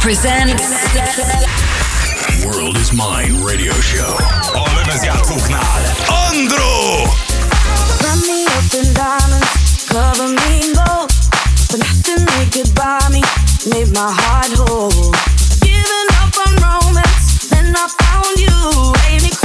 presents World is Mine Radio Show. Oleme zjadł knal. Andru! Me up in diamonds, cover me in gold. But nothing they could buy me made my heart whole. Giving up on romance, then I found you. Ain't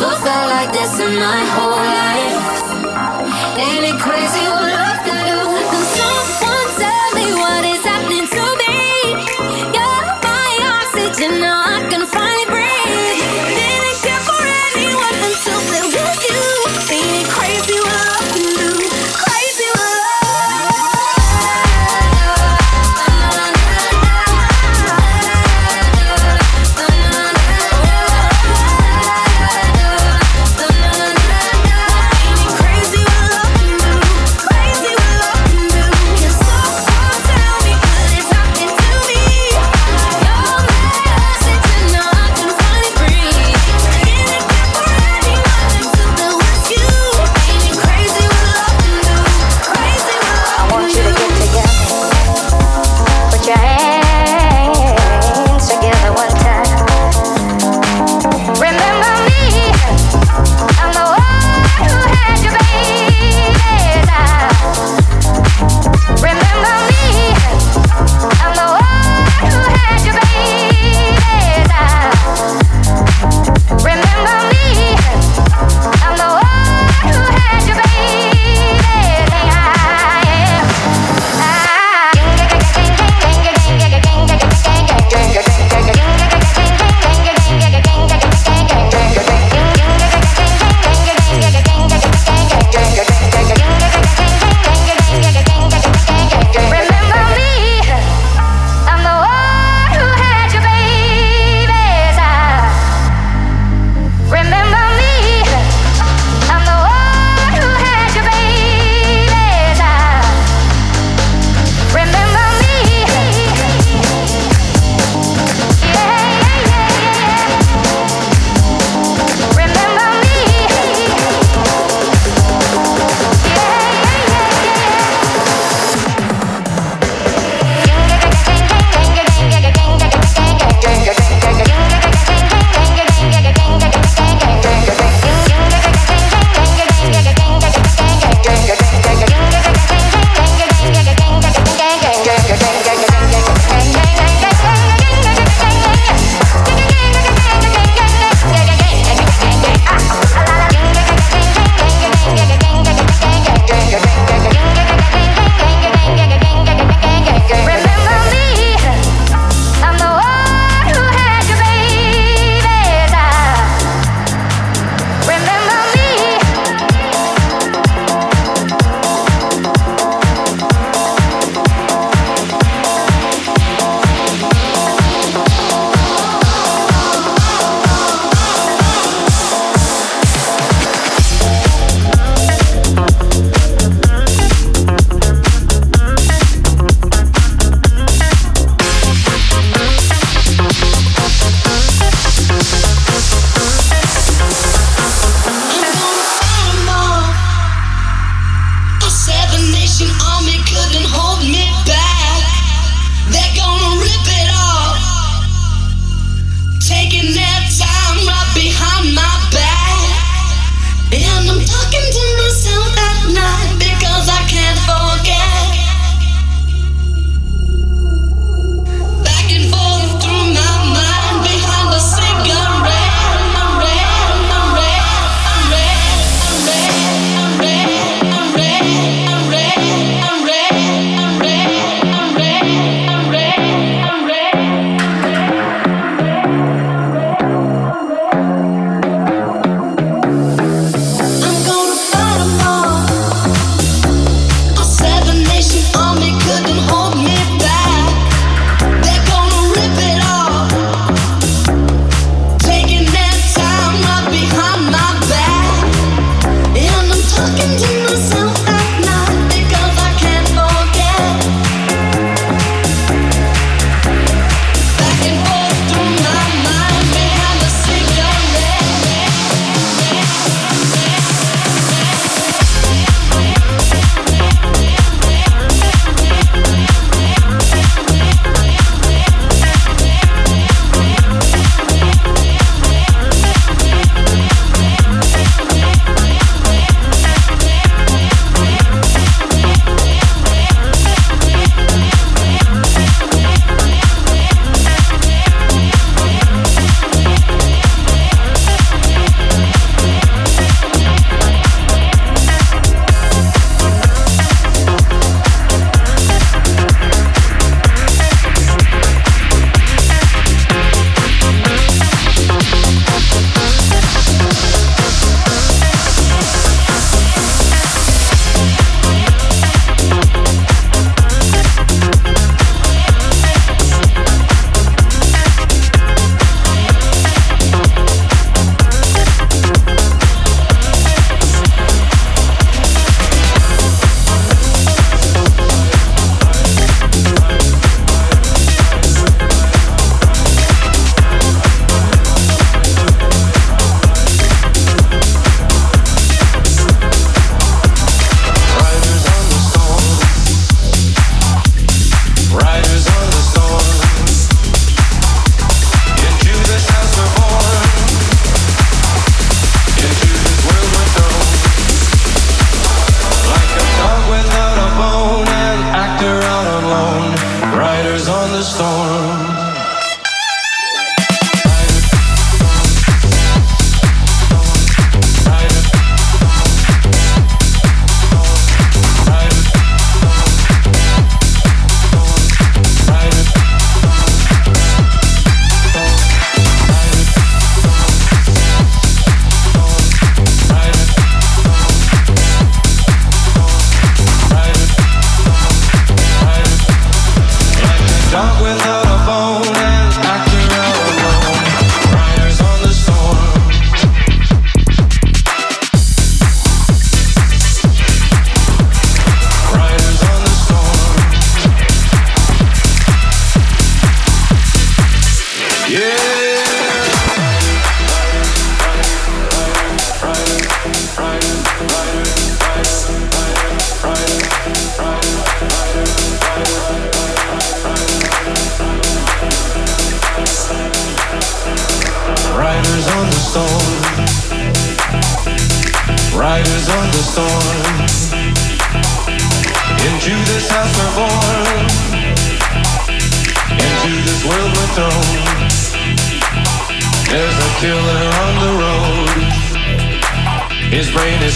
never felt like this in my whole life. Ain't it crazy?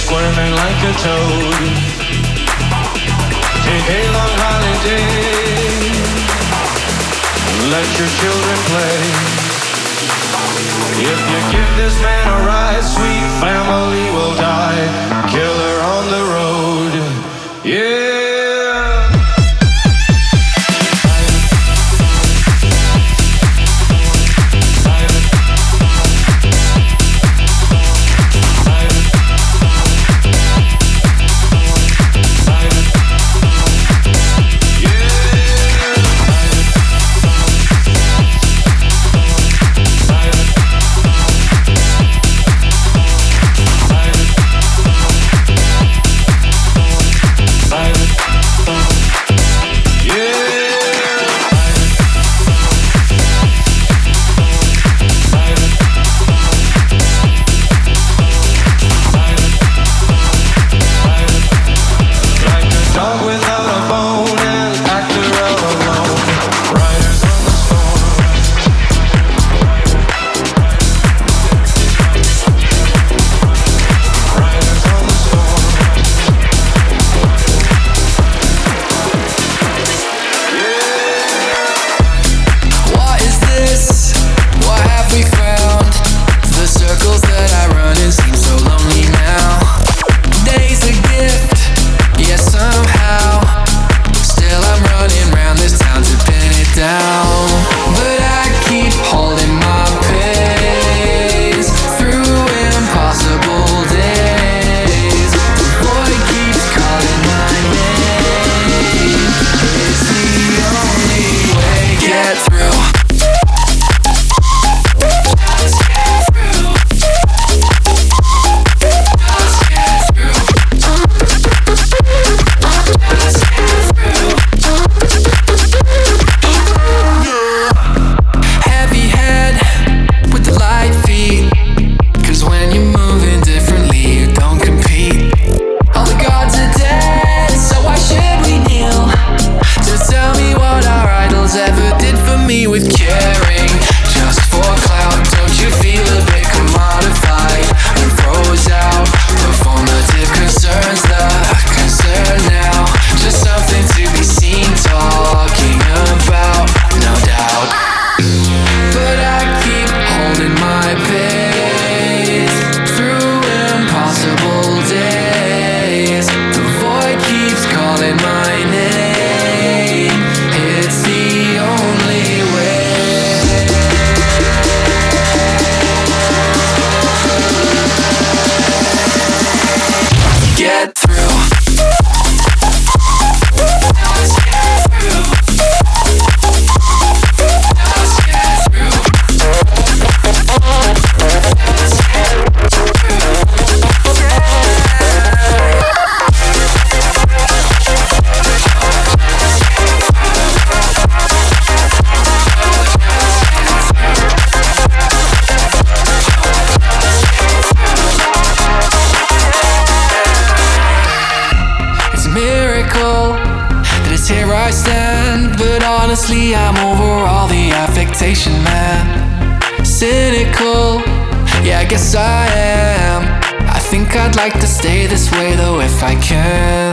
squirming like a toad. Take a long holiday. Let your children play. If you give this man a ride, sweet family will die. Killer on the road. Yeah. I can.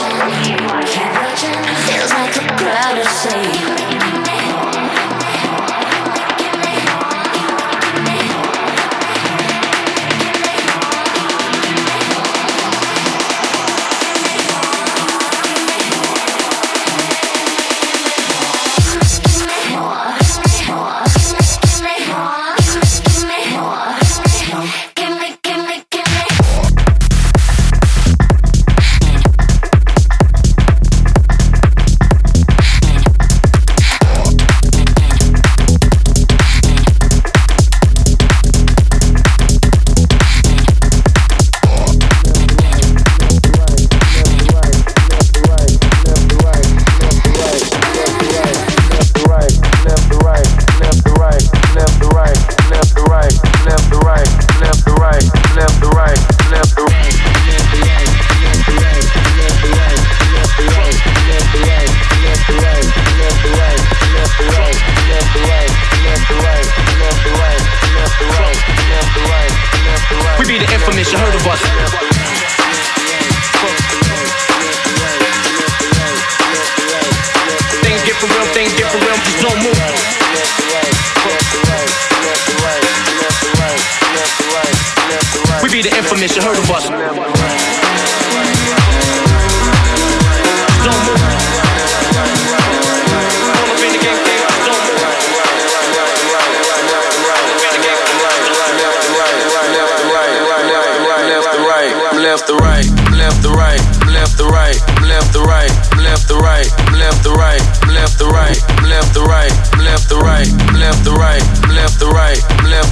Watching. Feels like a crowd is saying.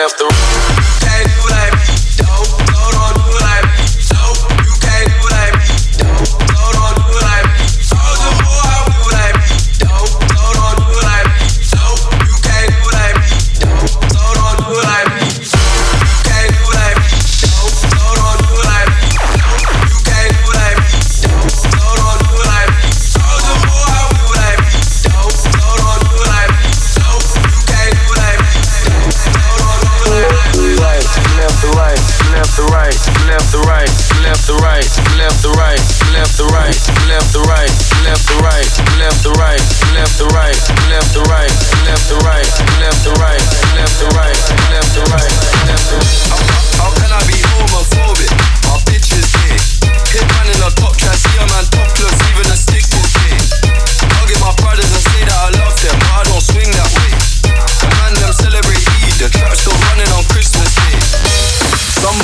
left the left to right, left to right, left to right, left to right, left to right, left to right, left to right, left to right, left to right, left to right, left to right, left to right, left to How can I be homophobic? My bitch is gay. Hit man in a top try, see a man topless, even a stick will pay. Hugging my brothers and say that I love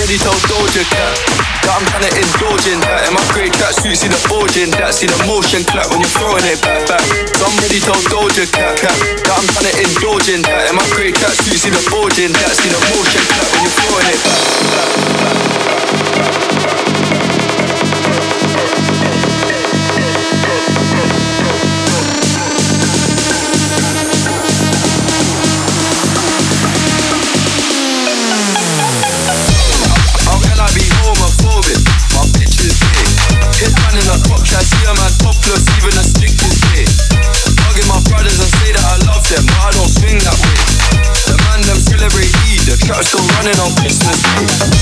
Somebody told Doja Cat that I'm tryna indulge in that. And my grey tracksuits see the bulging, that see the motion clap when you're throwing it back, back. Somebody told Doja Cat, that I'm trying to indulge in that. In my great cat suit, see the bulging, that see the motion clap when you're throwing it back, back, back. Running on Christmas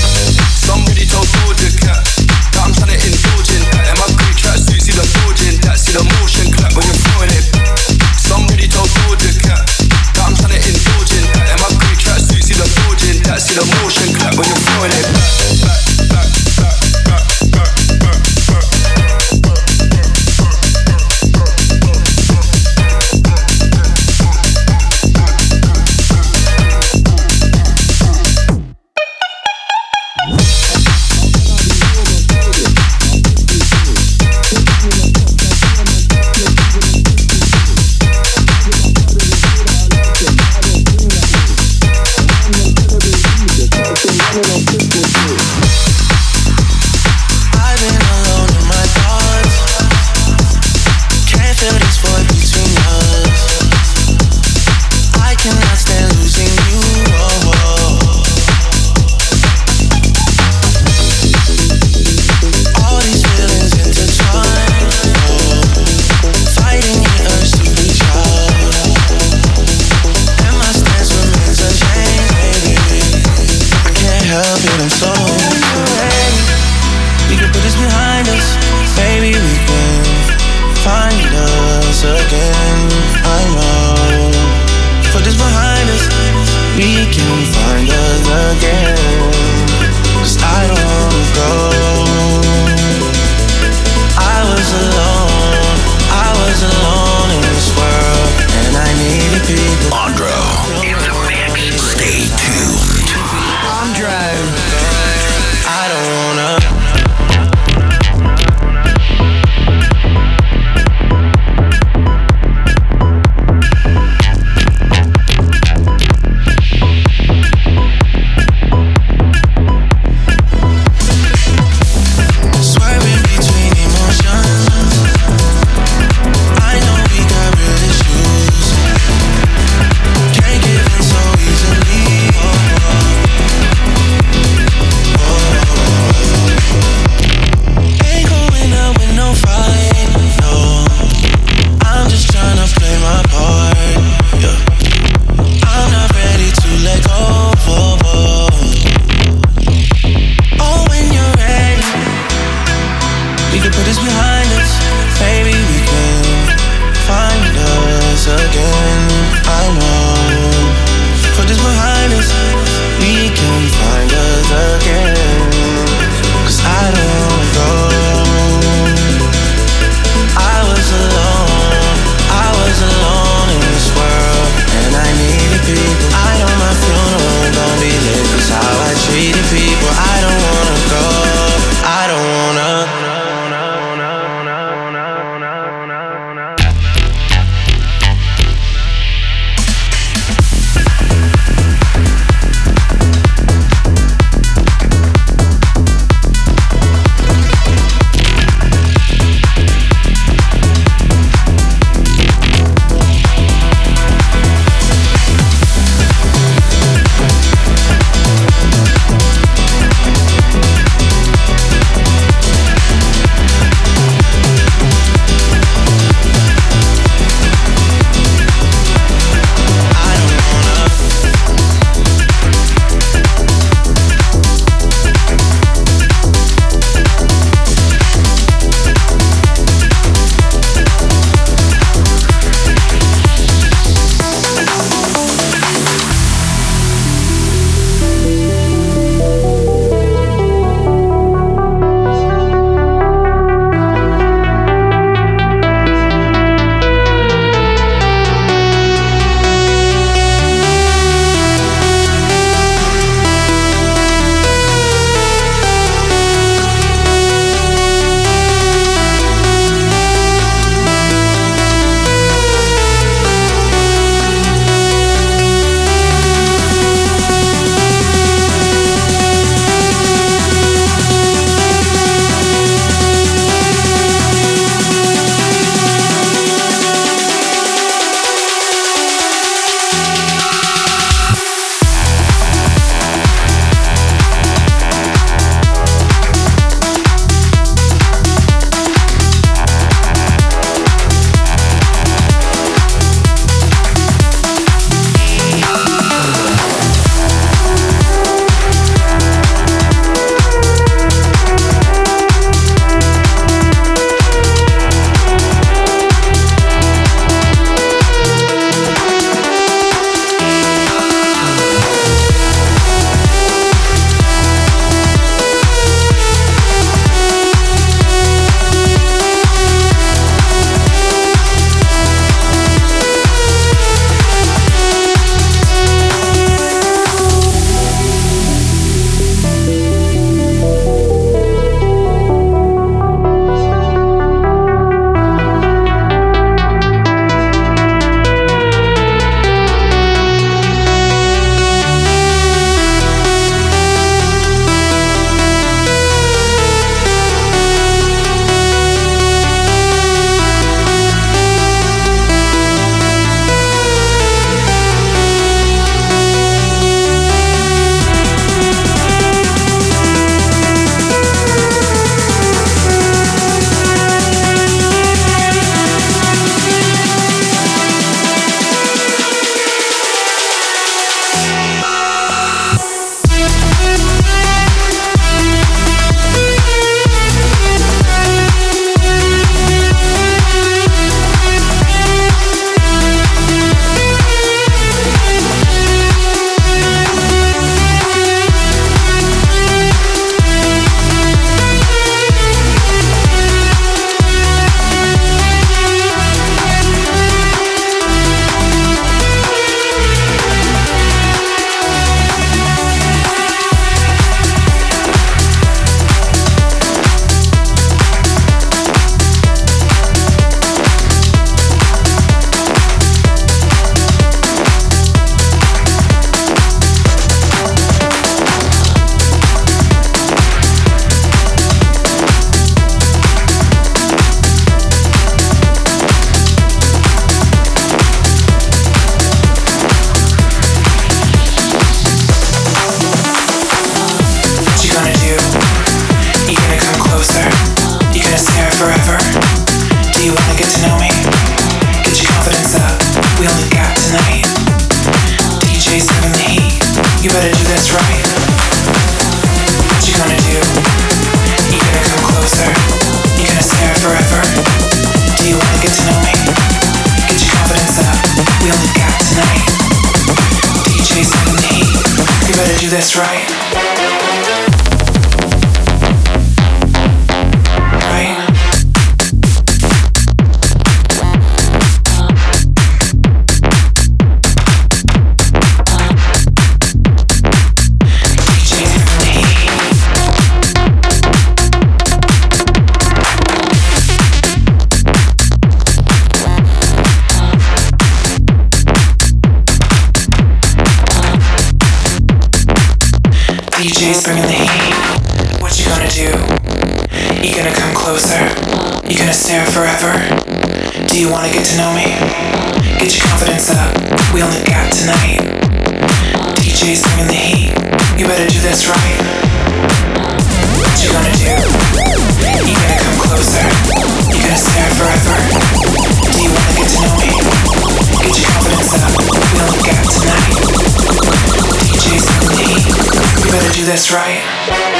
Do this right. Right.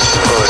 Satisfaction.